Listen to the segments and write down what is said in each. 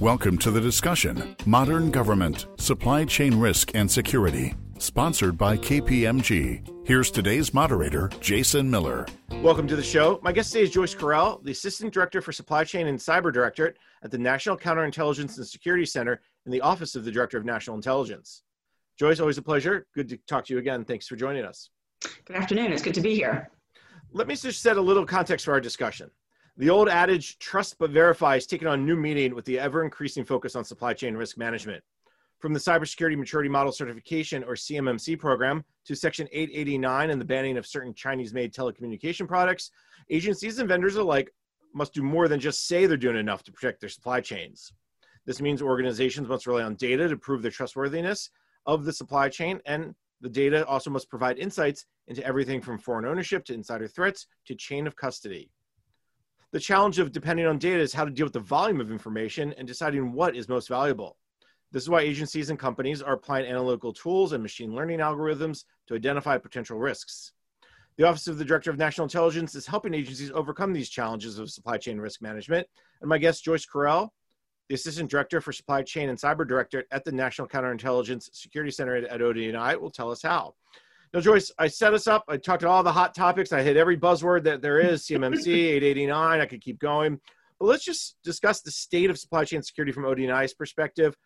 Welcome to the discussion Modern Government, Supply Chain Risk and Security, sponsored by KPMG. Here's today's moderator, Jason Miller. Welcome to the show. My guest today is Joyce Corell, the Assistant Director for Supply Chain and Cyber Directorate at the National Counterintelligence and Security Center in the Office of the Director of National Intelligence. Joyce, always a pleasure. Good to talk to you again. Thanks for joining us. Good afternoon. It's good to be here. Let me just set a little context for our discussion. The old adage, trust but verify, is taking on new meaning with the ever increasing focus on supply chain risk management. From the Cybersecurity Maturity Model Certification or CMMC program to Section 889 and the banning of certain Chinese made telecommunication products, agencies and vendors alike must do more than just say they're doing enough to protect their supply chains. This means organizations must rely on data to prove their trustworthiness of the supply chain, and the data also must provide insights into everything from foreign ownership to insider threats to chain of custody. The challenge of depending on data is how to deal with the volume of information and deciding what is most valuable. This is why agencies and companies are applying analytical tools and machine learning algorithms to identify potential risks. The Office of the Director of National Intelligence is helping agencies overcome these challenges of supply chain risk management. And my guest, Joyce Corell, the Assistant Director for Supply Chain and Cyber Director at the National Counterintelligence Security Center at ODNI, will tell us how. Now, Joyce, I set us up. I talked to all the hot topics. I hit every buzzword that there is CMMC, 889. I could keep going. But let's just discuss the state of supply chain security from ODNI's perspective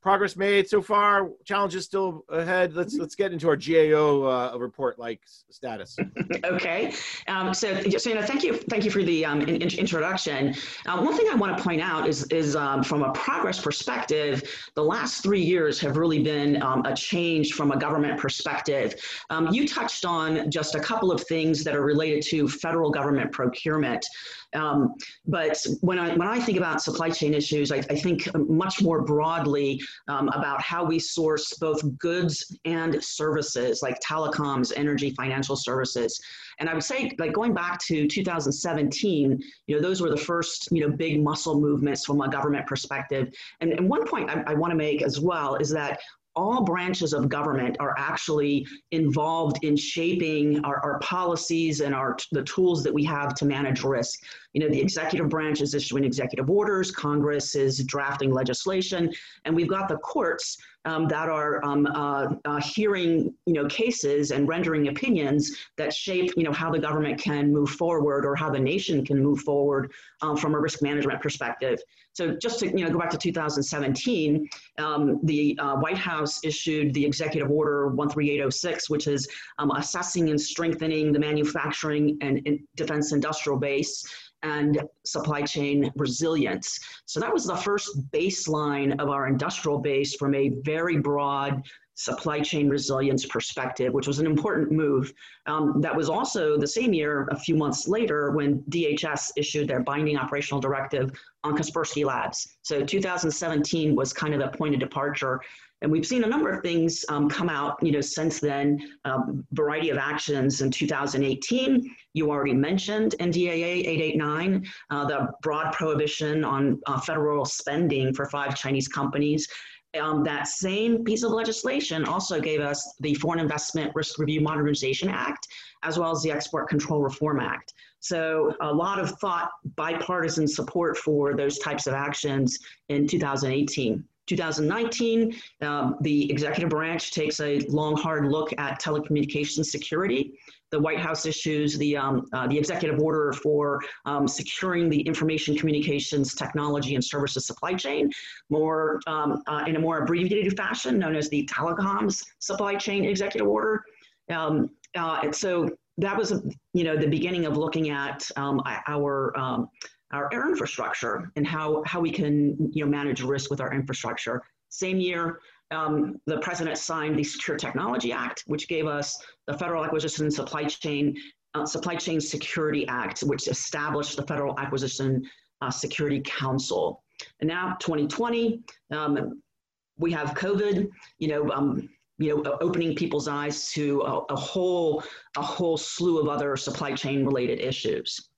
progress made so far. Challenges still ahead. Let's let's get into our gao uh, report like status. Okay. Um, so, so you know thank you thank you for the um, in, introduction. Uh, one thing i want to point out is is um, from a progress perspective the last three years have really been um, a change from a government perspective. Um, you touched on just a couple of things that are related to federal government procurement. But when I when I think about supply chain issues, I, I think much more broadly um, about how we source both goods and services like telecoms, energy, financial services. And I would say, like going back to 2017, you know, those were the first, you know, big muscle movements from a government perspective. And, and one point I, I want to make as well is that all branches of government are actually involved in shaping our, our policies and our the tools that we have to manage risk. You know, the executive branch is issuing executive orders, Congress is drafting legislation, and we've got the courts um, that are um, uh, uh, hearing, you know, cases and rendering opinions that shape, you know, how the government can move forward or how the nation can move forward um, from a risk management perspective. So just to, you know, go back to 2017, um, the uh, White House issued the Executive Order 13806, which is um, assessing and strengthening the manufacturing and, and defense industrial base and supply chain resilience. So that was the first baseline of our industrial base from a very broad supply chain resilience perspective, which was an important move. Um, that was also the same year, a few months later, when DHS issued their binding operational directive on Kaspersky Labs. So 2017 was kind of the point of departure. And we've seen a number of things um, come out, you know, since then. Um, variety of actions in 2018. You already mentioned NDAA 889, uh, the broad prohibition on uh, federal spending for five Chinese companies. Um, that same piece of legislation also gave us the Foreign Investment Risk Review Modernization Act, as well as the Export Control Reform Act. So, a lot of thought, bipartisan support for those types of actions in 2018. 2019, um, the executive branch takes a long, hard look at telecommunications security. The White House issues the, um, uh, the executive order for um, securing the information communications technology and services supply chain, more um, uh, in a more abbreviated fashion, known as the telecoms supply chain executive order. Um, uh, and so that was, you know, the beginning of looking at um, our our air infrastructure and how, how we can you know, manage risk with our infrastructure. Same year, um, the president signed the Secure Technology Act, which gave us the Federal Acquisition Supply Chain uh, Supply Chain Security Act, which established the Federal Acquisition uh, Security Council. And now, 2020, um, we have COVID. You know, um, you know, opening people's eyes to a, a whole a whole slew of other supply chain related issues.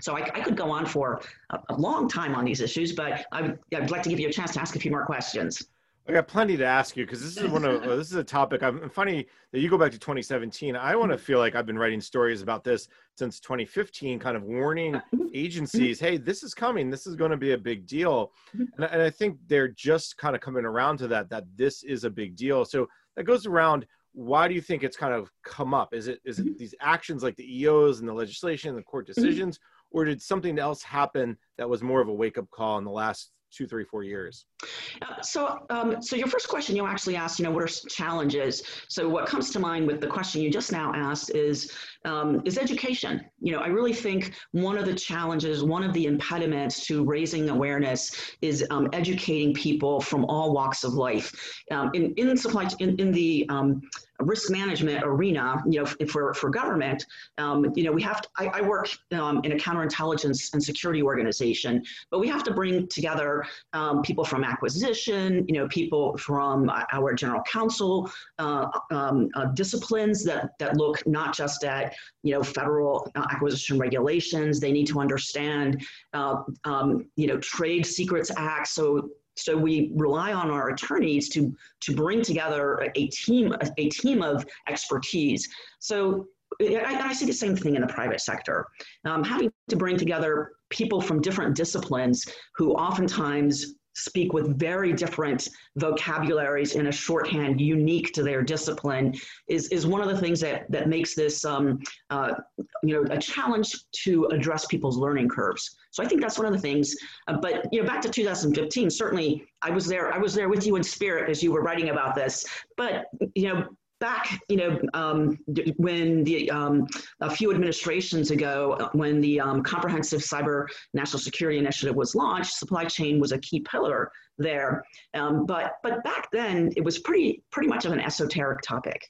So I, I, could go on for a, a, long time on these issues, but I would, I'd like to give you a chance to ask a few more questions. I got plenty to ask you because this is one of this is a topic. I'm funny that you go back to 2017. I want to mm-hmm. feel like I've been writing stories about this since 2015, kind of warning mm-hmm. agencies, hey, this is coming. This is going to be a big deal, mm-hmm. and, and I think they're just kind of coming around to that. That this is a big deal. So that goes around. Why do you think it's kind of come up? Is it is it these actions like the EOs and the legislation and the court decisions, or did something else happen that was more of a wake up call in the last two, three, four years? Uh, so, um, so your first question, you actually asked, you know, what are challenges? So, what comes to mind with the question you just now asked is um, is education. You know, I really think one of the challenges, one of the impediments to raising awareness is um, educating people from all walks of life. Um, in in supply in in the um, risk management arena, you know, for, for government, um, you know, we have to, I, I work um, in a counterintelligence and security organization, but we have to bring together um, people from acquisition, you know, people from our general counsel, uh, um, uh, disciplines that, that look not just at, you know, federal acquisition regulations. They need to understand, uh, um, you know, trade secrets acts. So so we rely on our attorneys to to bring together a team a, team of expertise. So I, I, see the same thing in the private sector. Um, having to bring together people from different disciplines who oftentimes speak with very different vocabularies in a shorthand unique to their discipline is, is one of the things that, that makes this um, uh, you know, a challenge to address people's learning curves. So I think that's one of the things. Uh, but you know, back to 2015, certainly I was there. I was there with you in spirit as you were writing about this. But you know, back, you know, um, when the um, a few administrations ago, uh, when the um, Comprehensive Cyber National Security Initiative was launched, supply chain was a key pillar there. Um, but but back then, it was pretty pretty much of an esoteric topic.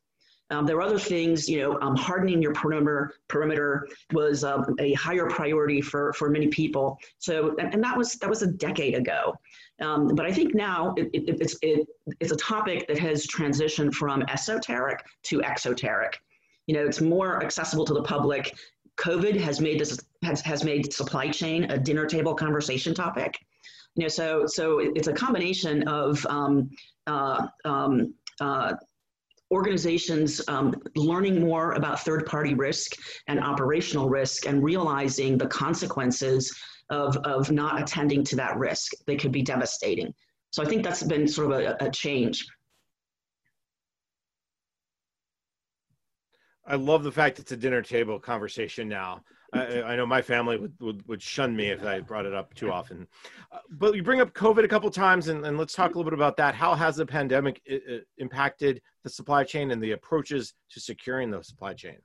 Um, there were other things, you know, um, hardening your perimeter perimeter was um, a higher priority for, for many people. So, and, and, that was that was a decade ago. Um, but I think now it, it, it's it, it's a topic that has transitioned from esoteric to exoteric. You know, it's more accessible to the public. COVID has made this has, has made supply chain a dinner table conversation topic. You know, so so it's a combination of um, uh, um, uh, organizations um, learning more about third party risk and operational risk and realizing the consequences of, of not attending to that risk. They could be devastating. So I think that's been sort of a, a change. I love the fact it's a dinner table conversation now. I, know my family would, would, would, shun me if I brought it up too often. Uh, but you bring up COVID a couple times, and, and, let's talk a little bit about that. How has the pandemic I- impacted the supply chain and the approaches to securing the supply chain?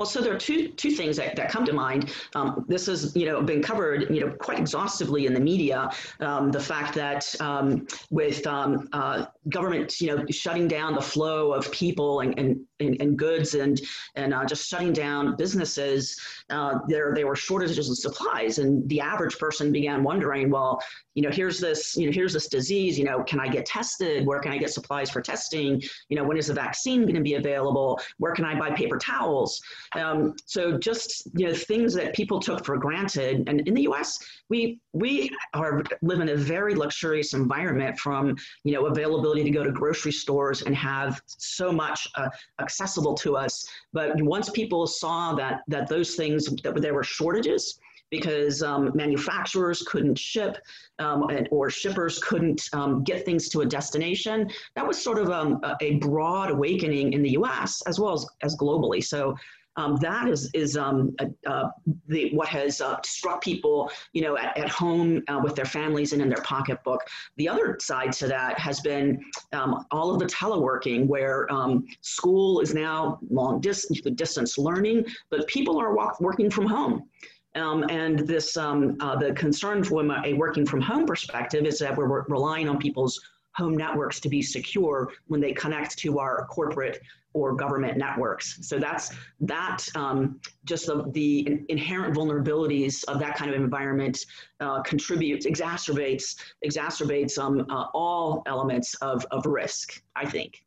Well, so there are two two things that, that come to mind. Um, this has you know been covered you know quite exhaustively in the media. Um, the fact that um, with um, uh, government you know shutting down the flow of people and, and, and, and goods and and uh, just shutting down businesses, uh, there there were shortages of supplies, and the average person began wondering, well, you know, here's this you know here's this disease. You know, can I get tested? Where can I get supplies for testing? You know, when is the vaccine going to be available? Where can I buy paper towels? Um, so just you know things that people took for granted. And in the U.S., we we are live in a very luxurious environment from you know availability to go to grocery stores and have so much uh, accessible to us. But once people saw that that those things that there were shortages because um, manufacturers couldn't ship um, and, or shippers couldn't um, get things to a destination. That was sort of um, a broad awakening in the US as well as, as globally. So um, that is is um, uh, the what has uh, struck people, you know, at, at home uh, with their families and in their pocketbook. The other side to that has been um, all of the teleworking, where um, school is now long distance distance learning, but people are walk, working from home. Um, and this, um, uh, the concern from a working from home perspective is that we're relying on people's home networks to be secure when they connect to our corporate or government networks. So that's that um, just the, the, inherent vulnerabilities of that kind of environment uh, contributes, exacerbates, exacerbates um, uh, all elements of, of risk, I think.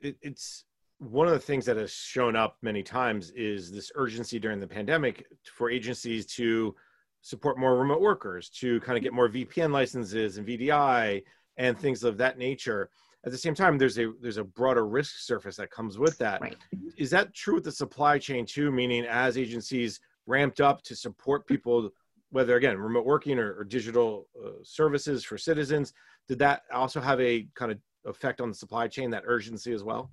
It, it's one of the things that has shown up many times is this urgency during the pandemic for agencies to support more remote workers, to kind of get more VPN licenses and VDI and things of that nature. At the same time, there's a there's a broader risk surface that comes with that. Right. Is that true with the supply chain too? Meaning, as agencies ramped up to support people, whether again remote working or, or digital uh, services for citizens, did that also have a kind of effect on the supply chain, that urgency as well?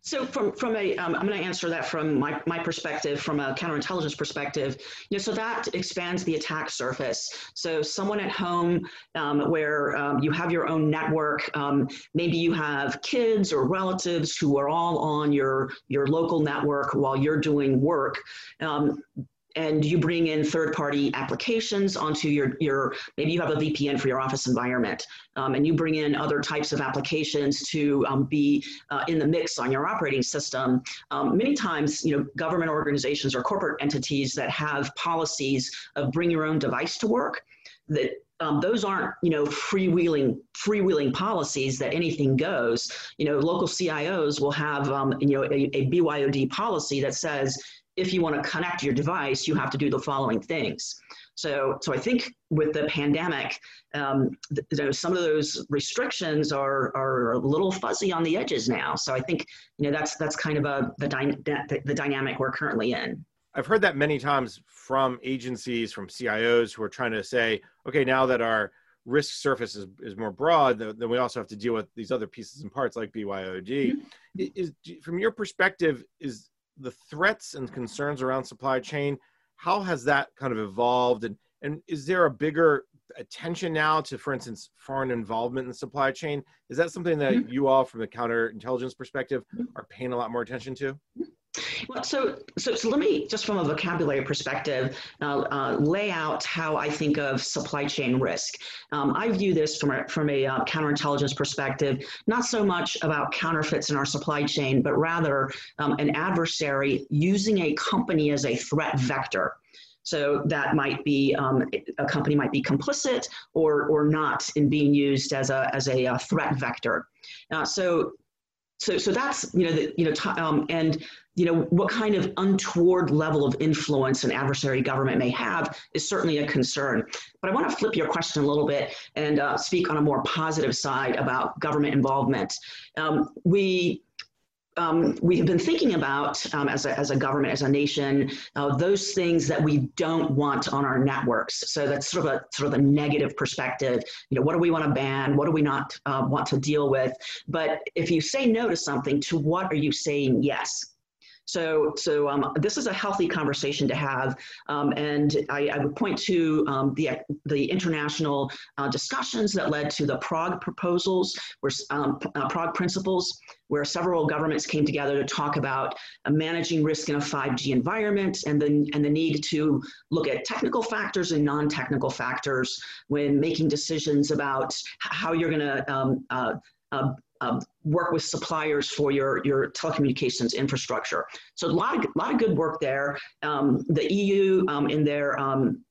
So from from a, um, I'm going to answer that from my, my perspective, from a counterintelligence perspective. You know, so that expands the attack surface. So someone at home um, where um, you have your own network, um, maybe you have kids or relatives who are all on your your local network while you're doing work. And you bring in third-party applications onto your, your, maybe you have a VPN for your office environment, um, and you bring in other types of applications to um, be uh, in the mix on your operating system. Um, many times, you know, government organizations or corporate entities that have policies of bring your own device to work, that um, those aren't you know freewheeling freewheeling policies that anything goes you know local cios will have um, you know a, a BYOD policy that says if you want to connect your device, you have to do the following things. So, so I think with the pandemic, um, you know, some of those restrictions are, are a little fuzzy on the edges now. So I think you know that's that's kind of a the, dy- the, the dynamic we're currently in. I've heard that many times from agencies, from CIOs who are trying to say, okay, now that our risk surface is, is more broad, then we also have to deal with these other pieces and parts like BYOD. Mm-hmm. Is, from your perspective, is the threats and concerns around supply chain how has that kind of evolved and and is there a bigger attention now to for instance foreign involvement in the supply chain is that something that mm-hmm. you all from the counterintelligence perspective mm-hmm. are paying a lot more attention to well, so, so, so let me just from a vocabulary perspective uh, uh, lay out how I think of supply chain risk. Um, I view this from a, from a uh, counterintelligence perspective, not so much about counterfeits in our supply chain, but rather um, an adversary using a company as a threat vector. So that might be um, a company might be complicit or or not in being used as a as a, uh, threat vector. Uh, so so so that's you know the, you know um, and you know, what kind of untoward level of influence an adversary government may have is certainly a concern. But I want to flip your question a little bit and uh, speak on a more positive side about government involvement. Um, we um, we have been thinking about um, as, a, as a government, as a nation, uh, those things that we don't want on our networks. So that's sort of a sort of a negative perspective. You know, what do we want to ban? What do we not uh, want to deal with? But if you say no to something, to what are you saying yes? So, so um, this is a healthy conversation to have, um, and I, I, would point to um, the the international uh, discussions that led to the Prague proposals, where um, uh, Prague principles, where several governments came together to talk about uh, managing risk in a 5G environment, and then and the need to look at technical factors and non-technical factors when making decisions about how you're going to um, uh, uh, work with suppliers for your, your telecommunications infrastructure. So a lot of, lot of good work there. Um, the EU um, in their um,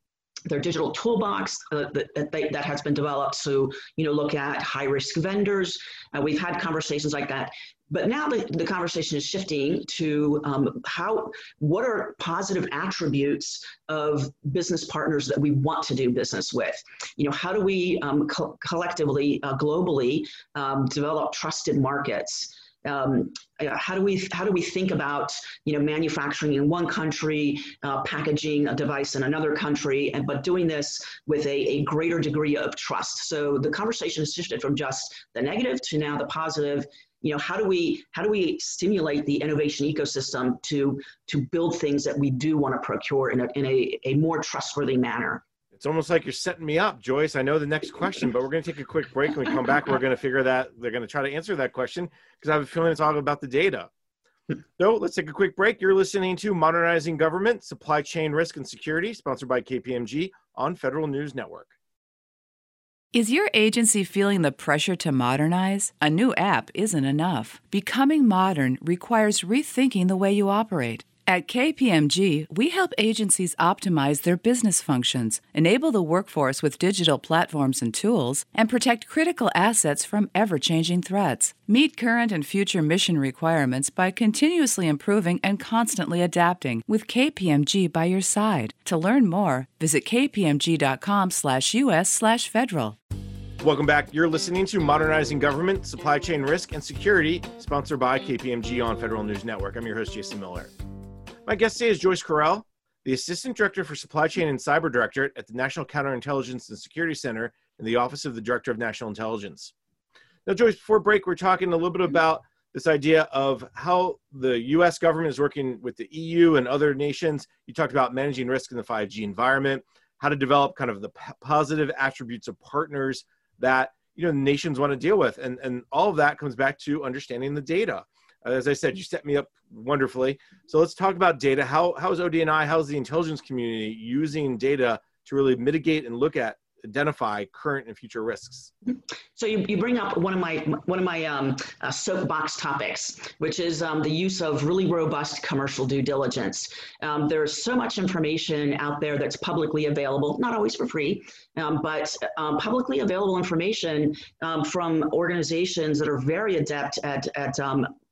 their digital toolbox uh, that, that, that, has been developed to you know look at high risk vendors. Uh, we've had conversations like that but now the, the conversation is shifting to um, how what are positive attributes of business partners that we want to do business with you know how do we um, co- collectively uh, globally um, develop trusted markets um, how do we how do we think about you know manufacturing in one country, uh, packaging a device in another country, and but doing this with a, a greater degree of trust. So the conversation has shifted from just the negative to now the positive, you know how do we how do we stimulate the innovation ecosystem to to build things that we do want to procure in a, in a, a more trustworthy manner? It's almost like you're setting me up joyce. I know the next question but we're going to take a quick break. And we come back we're going to figure that they're going to try to answer that question because i have a feeling it's all about the data. So let's take a quick break. You're listening to modernizing government supply chain risk and security sponsored by kpmg on federal news network is your agency feeling the pressure to modernize? A new app isn't enough. Becoming modern requires rethinking the way you operate. At KPMG, we help agencies optimize their business functions, enable the workforce with digital platforms and tools, and protect critical assets from ever changing threats. Meet current and future mission requirements by continuously improving and constantly adapting with KPMG by your side. To learn more, visit kpmg.com/us/federal. Welcome back. You're listening to Modernizing Government, Supply Chain Risk, and Security, sponsored by KPMG on Federal News Network. I'm your host, Jason Miller. My guest today is Joyce Corell, the Assistant Director for Supply Chain and Cyber Directorate at the National Counterintelligence and Security Center in the Office of the Director of National Intelligence. Now, Joyce, before break, we're talking a little bit about this idea of how the US government is working with the EU and other nations. You talked about managing risk in the 5G environment, how to develop kind of the positive attributes of partners that you know nations want to deal with and and all of that comes back to understanding the data as I said, you set me up wonderfully. So let's talk about data. How how is ODNI, how's the intelligence community using data to really mitigate and look at identify current and future risks. So you, you bring up one of my one of my um, uh, soapbox topics, which is um, the use of really robust commercial due diligence. Um, there's so much information out there that's publicly available, not always for free, um, but um, publicly available information um, from organizations that are very adept at at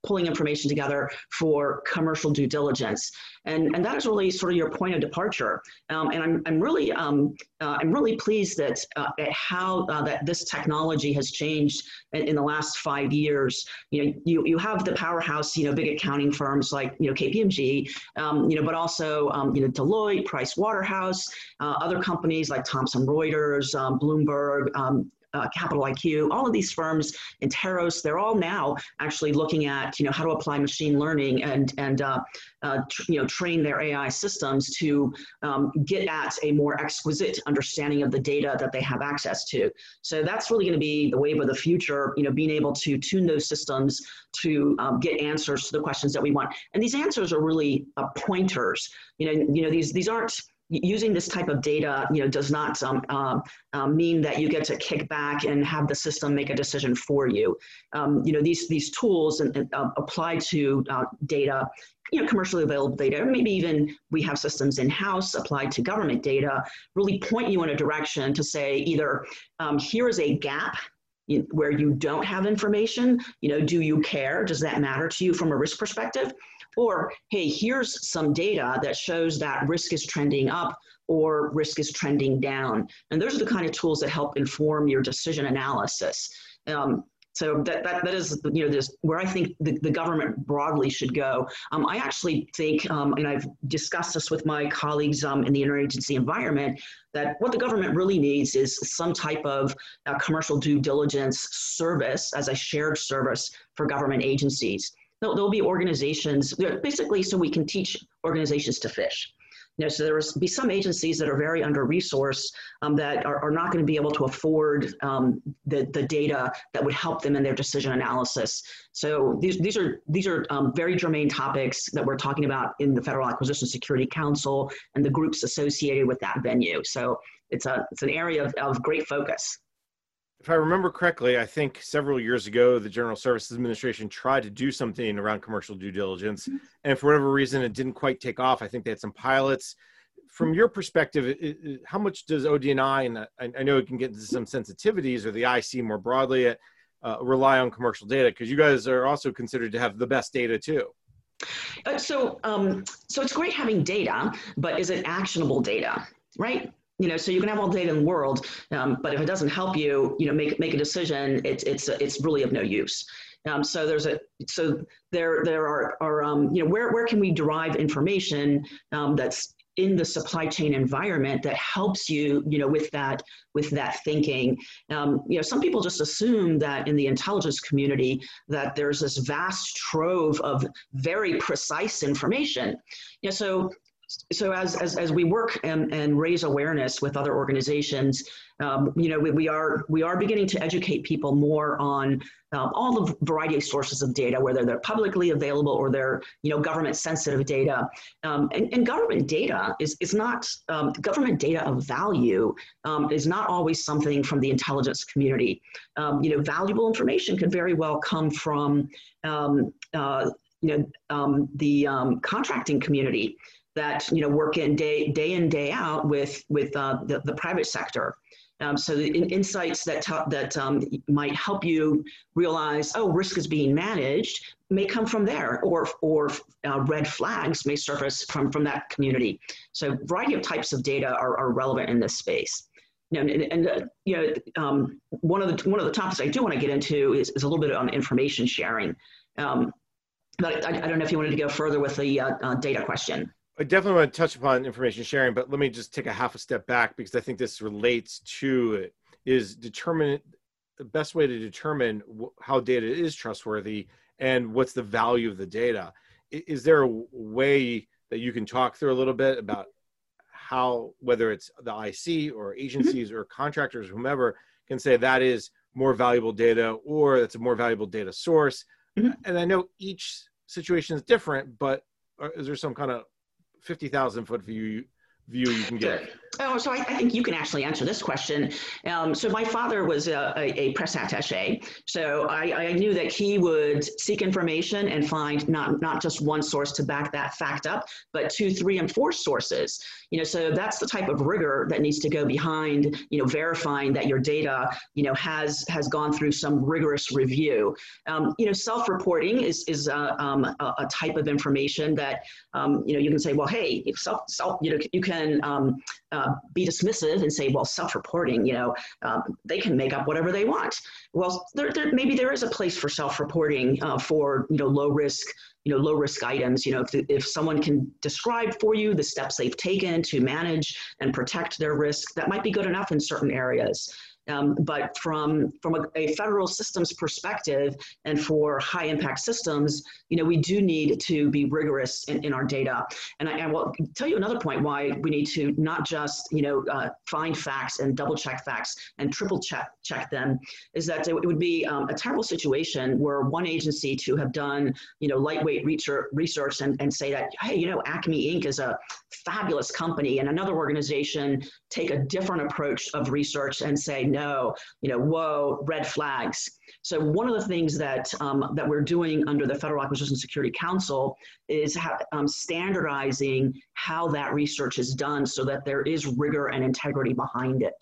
pulling information together for commercial due diligence. And, and that is really sort of your point of departure. Um, and I'm, I'm really um, uh, I'm really pleased that uh, at how uh, that this technology has changed in, in, the last five years. You know, you, you have the powerhouse, you know, big accounting firms like you know KPMG, um, you know, but also um, you know Deloitte, Price Waterhouse, uh, other companies like Thomson Reuters, um, Bloomberg, um, uh, Capital IQ, all of these firms, Interos, they're all now actually looking at you know how to apply machine learning and and uh, uh, you know train their AI systems to um, get at a more exquisite understanding of the data that they have access to. So that's really going to be the wave of the future. You know, being able to tune those systems to um, get answers to the questions that we want, and these answers are really uh, pointers. You know, you know these these aren't using this type of data you know does not um, um, um, mean that you get to kick back and have the system make a decision for you. Um, you know these these tools and, and uh, apply to uh, data you know commercially available data maybe even we have systems in house applied to government data really point you in a direction to say either um, here is a gap where you don't have information you know do you care? Does that matter to you from a risk perspective or, hey, here's some data that shows that risk is trending up or risk is trending down. And those are the kind of tools that help inform your decision analysis. Um, so that, that, that is you know this where I think the, the government broadly should go. Um, I actually think, um, and I've discussed this with my colleagues um, in the interagency environment, that what the government really needs is some type of uh, commercial due diligence service as a shared service for government agencies there'll, there'll be organizations, basically so we can teach organizations to fish. You know, so there will be some agencies that are very under resourced um, that are, are not going to be able to afford um, the, the data that would help them in their decision analysis. So these, these are, these are um, very germane topics that we're talking about in the Federal Acquisition Security Council and the groups associated with that venue. So it's, a, it's an area of, of great focus if I remember correctly, I think several years ago, the General Services Administration tried to do something around commercial due diligence. Mm-hmm. And for whatever reason, it didn't quite take off. I think they had some pilots. From your perspective, it, it, how much does ODNI, and I, I, know it can get into some sensitivities, or the IC more broadly, uh, rely on commercial data? Because you guys are also considered to have the best data too. Uh, so, um, so it's great having data, but is it actionable data, right? You know so you can have all data in the world um, but if it doesn't help you you know make make a decision it's it's it's really of no use. Um, so there's a so there there are are um, you know where where can we derive information um, that's in the supply chain environment that helps you you know with that with that thinking? Um, you know some people just assume that in the intelligence community that there's this vast trove of very precise information. You know so so as, as, as we work and, and raise awareness with other organizations, um, you know, we, we, are, we are beginning to educate people more on um, all the variety of sources of data, whether they're publicly available or they're, you know, government sensitive data. Um, and, and, government data is, is not, um, government data of value um, is not always something from the intelligence community. Um, you know, valuable information could very well come from uh, you know, the contracting community that you know work in day day in day out with with uh, the, the private sector. Um, so the in, insights that that um, might help you realize, oh, risk is being managed, may come from there, or or uh, red flags may surface from from that community. So, a variety of types of data are, are relevant in this space. and, and uh, you know, um, one of the one of the topics I do want to get into is, is a little bit on information sharing. Um, but I, I, don't know if you wanted to go further with the uh, uh, data question. I definitely want to touch upon information sharing, but let me just take a half a step back because I think this relates to it. Is determine the best way to determine how data is trustworthy and what's the value of the data. Is there a way that you can talk through a little bit about how, whether it's the IC or mm-hmm. agencies mm-hmm. or contractors, whomever, can say that is more valuable data or that's a more valuable data source? Mm-hmm. And I know each situation is different, but uh, is there some kind of 50,000 foot view view you can get? Oh, so I, I, think you can actually answer this question. Um, so my father was a, a, a press attaché, so I, I, knew that he would seek information and find not not just one source to back that fact up, but two, three, and four sources. You know, so that's the type of rigor that needs to go behind, you know, verifying that your data, you know, has has gone through some rigorous review. Um, you know, self-reporting is is a, um, a, a, type of information that um, you know you can say, well, hey, self self, you know, you can um, uh, be dismissive and say, well, self-reporting, you know, um, they can make up whatever they want. Well, there, there, maybe there is a place for self-reporting uh, for, you know, low risk, you know, low risk items. You know, if, if someone can describe for you the steps they've taken to manage and protect their risk, that might be good enough in certain areas. Um, but from, from a, a, federal systems perspective and for high impact systems, you know, we do need to be rigorous in, in our data. And I, I, will tell you another point why we need to not just, you know, uh, find facts and double check facts and triple check, check them is that it would be um, a terrible situation where one agency to have done, you know, lightweight research, research and, and say that, hey, you know, Acme Inc. is a fabulous company and another organization take a different approach of research and say, you know, whoa, red flags. So one of the things that um, that we're doing under the Federal Acquisition Security Council is ha- um, standardizing how that research is done, so that there is rigor and integrity behind it.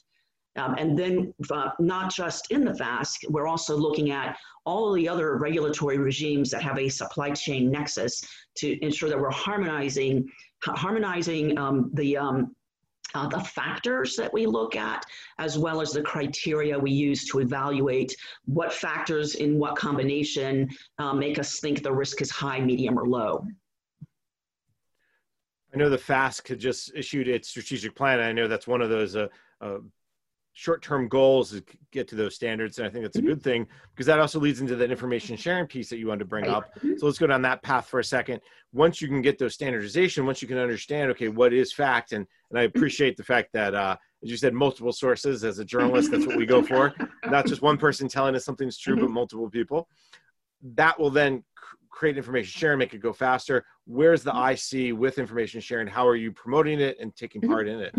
Um, and then, uh, not just in the FASC, we're also looking at all the other regulatory regimes that have a supply chain nexus to ensure that we're harmonizing harmonizing um, the um, uh, the factors that we look at, as well as the criteria we use to evaluate what factors in what combination uh, make us think the risk is high, medium, or low. I know the FASC had just issued its strategic plan. I know that's one of those uh, uh short-term goals is get to those standards and i think that's a mm-hmm. good thing because that also leads into that information sharing piece that you wanted to bring up. So let's go down that path for a second. Once you can get those standardization once you can understand okay what is fact and and i appreciate the fact that uh, as you said multiple sources as a journalist that's what we go for. Not just one person telling us something's true but mm-hmm. multiple people. That will then create information sharing make it go faster. Where's the mm-hmm. ic with information sharing? How are you promoting it and taking part in it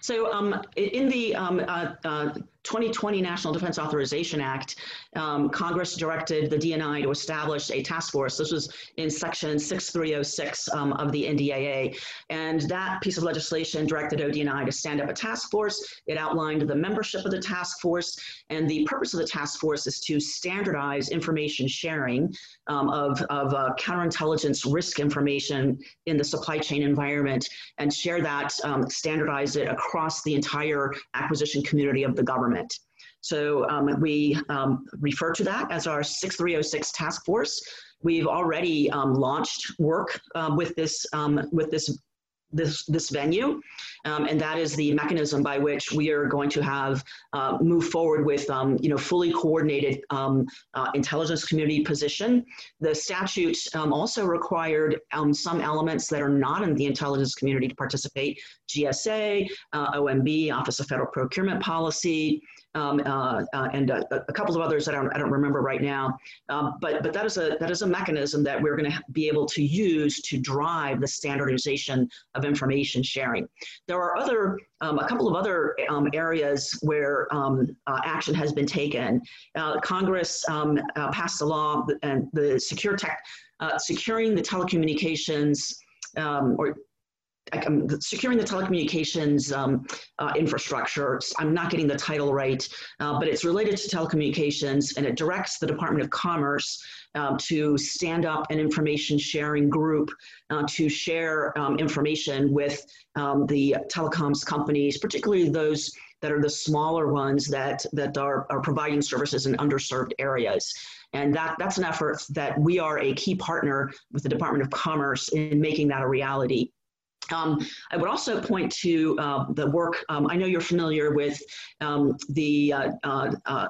so um, in the um, uh, uh, 2020 National Defense Authorization Act, um, Congress directed the DNI to establish a task force. This was in section 6306 um, of the NDAA. And that piece of legislation directed ODNI to stand up a task force. It outlined the membership of the task force. And the purpose of the task force is to standardize information sharing um, of, of uh, counterintelligence risk information in the supply chain environment and share that, um, standardize it across the entire acquisition community of the government. So um, we um, refer to that as our 6306 task force. We've already um, launched work uh, with this um, with this this this venue, um, and that is the mechanism by which we are going to have uh, move forward with um, you know fully coordinated um, uh, intelligence community position. The statute um, also required um, some elements that are not in the intelligence community to participate: GSA, uh, OMB, Office of Federal Procurement Policy, um, uh, uh, and a, a, couple of others that I don't, I don't remember right now. Um, but but that is a that is a mechanism that we're going to be able to use to drive the standardization of information sharing. There are other um, a couple of other um, areas where um, uh, action has been taken. Uh, Congress um, uh, passed a law and the secure tech uh, securing the telecommunications or securing the telecommunications um, uh, infrastructure. I'm not getting the title right, uh, but it's related to telecommunications and it directs the Department of Commerce uh, to stand up an information sharing group uh, to share um, information with um, the telecoms companies, particularly those that are the smaller ones that, that are, are providing services in underserved areas. And that, that's an effort that we are a key partner with the Department of Commerce in making that a reality. Um, I would also point to uh, the work, um, I know you're familiar with um, the uh, uh, uh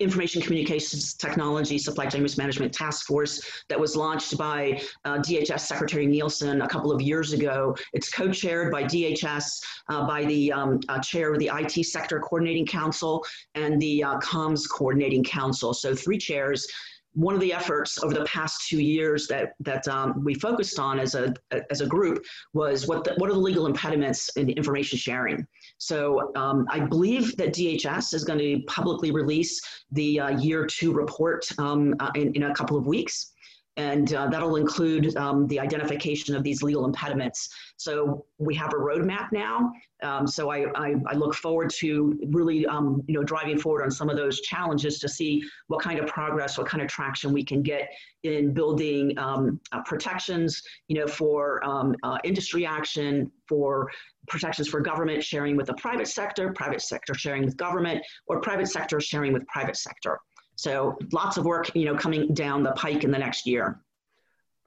Information Communications Technology Supply Chain Risk Management Task Force that was launched by uh, DHS Secretary Nielsen a couple of years ago. It's co-chaired by DHS, uh, by the um, chair of the IT Sector Coordinating Council and the Comms Coordinating Council. So three chairs one of the efforts over the past two years that that um, we focused on as a as a group was what the, what are the legal impediments in information sharing. So um, I believe that DHS is going to publicly release the uh, year two report um, uh, in, in a couple of weeks and uh, that'll include um, the identification of these legal impediments. So we have a roadmap now. Um, so I, I, I, look forward to really, um, you know, driving forward on some of those challenges to see what kind of progress, what kind of traction we can get in building um, uh, protections, you know, for um, uh, industry action, for protections for government sharing with the private sector, private sector sharing with government, or private sector sharing with private sector. So lots of work, you know, coming down the pike in the next year.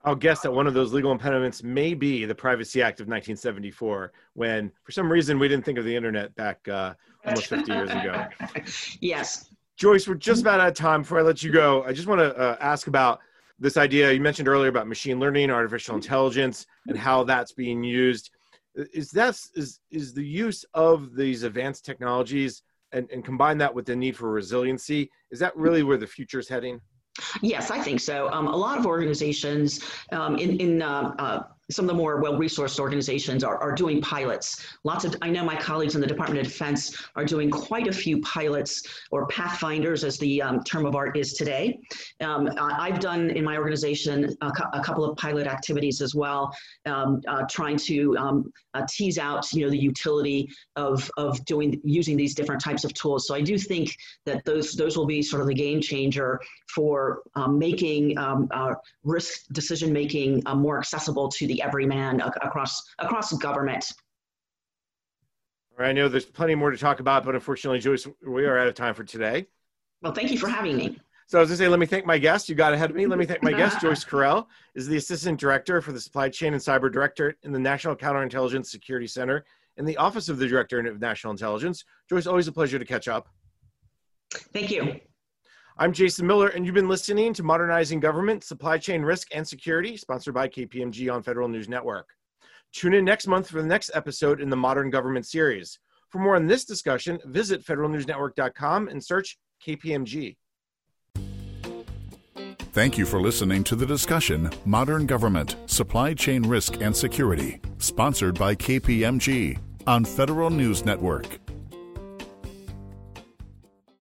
I'll guess that one of those legal impediments may be the Privacy Act of 1974, when for some reason we didn't think of the internet back uh, almost 50 years ago. Yes. Joyce, we're just about out of time. Before I let you go, I just want to uh, ask about this idea you mentioned earlier about machine learning, artificial intelligence, and how that's being used. Is that is is the use of these advanced technologies and, and combine that with the need for resiliency, is that really where the future is heading? Yes, I think so. Um, a lot of organizations um, in, in uh, uh, some of the more well-resourced organizations are, are doing pilots. Lots of, I know my colleagues in the Department of Defense are doing quite a few pilots or pathfinders as the um, term of art is today. Um, I've done in my organization a, a, couple of pilot activities as well, um, uh, trying to um, uh, tease out, you know, the utility of, of doing, using these different types of tools. So I do think that those, those will be sort of the game changer for um, making um, uh, risk decision-making uh, more accessible to the everyman across across government. I know there's plenty more to talk about, but unfortunately, Joyce, we are out of time for today. Well, thank you for having me. So I was going to say, let me thank my guest. You got ahead of me. Let me thank my guest, Joyce Corell, is the Assistant Director for the Supply Chain and Cyber Director in the National Counterintelligence Security Center in the Office of the Director of National Intelligence. Joyce, always a pleasure to catch up. Thank you. I'm Jason Miller, and you've been listening to Modernizing Government, Supply Chain Risk and Security, sponsored by KPMG on Federal News Network. Tune in next month for the next episode in the Modern Government series. For more on this discussion, visit federalnewsnetwork.com and search KPMG. Thank you for listening to the discussion Modern Government, Supply Chain Risk and Security, sponsored by KPMG on Federal News Network.